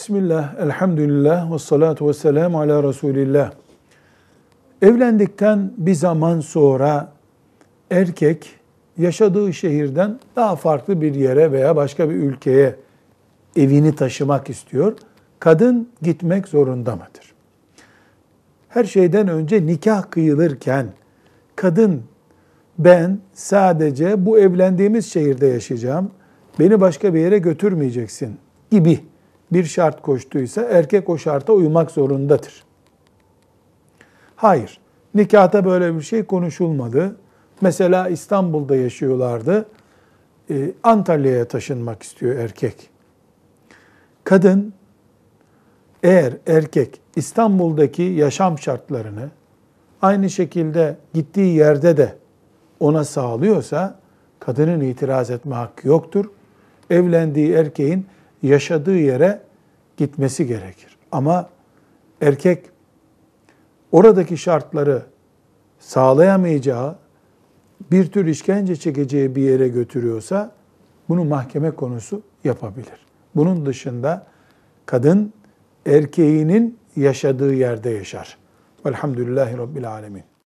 Bismillah, elhamdülillah ve salatu ve selamu ala Resulillah. Evlendikten bir zaman sonra erkek yaşadığı şehirden daha farklı bir yere veya başka bir ülkeye evini taşımak istiyor. Kadın gitmek zorunda mıdır? Her şeyden önce nikah kıyılırken kadın ben sadece bu evlendiğimiz şehirde yaşayacağım, beni başka bir yere götürmeyeceksin gibi bir şart koştuysa erkek o şarta uymak zorundadır. Hayır, nikahta böyle bir şey konuşulmadı. Mesela İstanbul'da yaşıyorlardı. Ee, Antalya'ya taşınmak istiyor erkek. Kadın eğer erkek İstanbul'daki yaşam şartlarını aynı şekilde gittiği yerde de ona sağlıyorsa kadının itiraz etme hakkı yoktur. Evlendiği erkeğin yaşadığı yere gitmesi gerekir. Ama erkek oradaki şartları sağlayamayacağı, bir tür işkence çekeceği bir yere götürüyorsa bunu mahkeme konusu yapabilir. Bunun dışında kadın erkeğinin yaşadığı yerde yaşar. Velhamdülillahi Rabbil Alemin.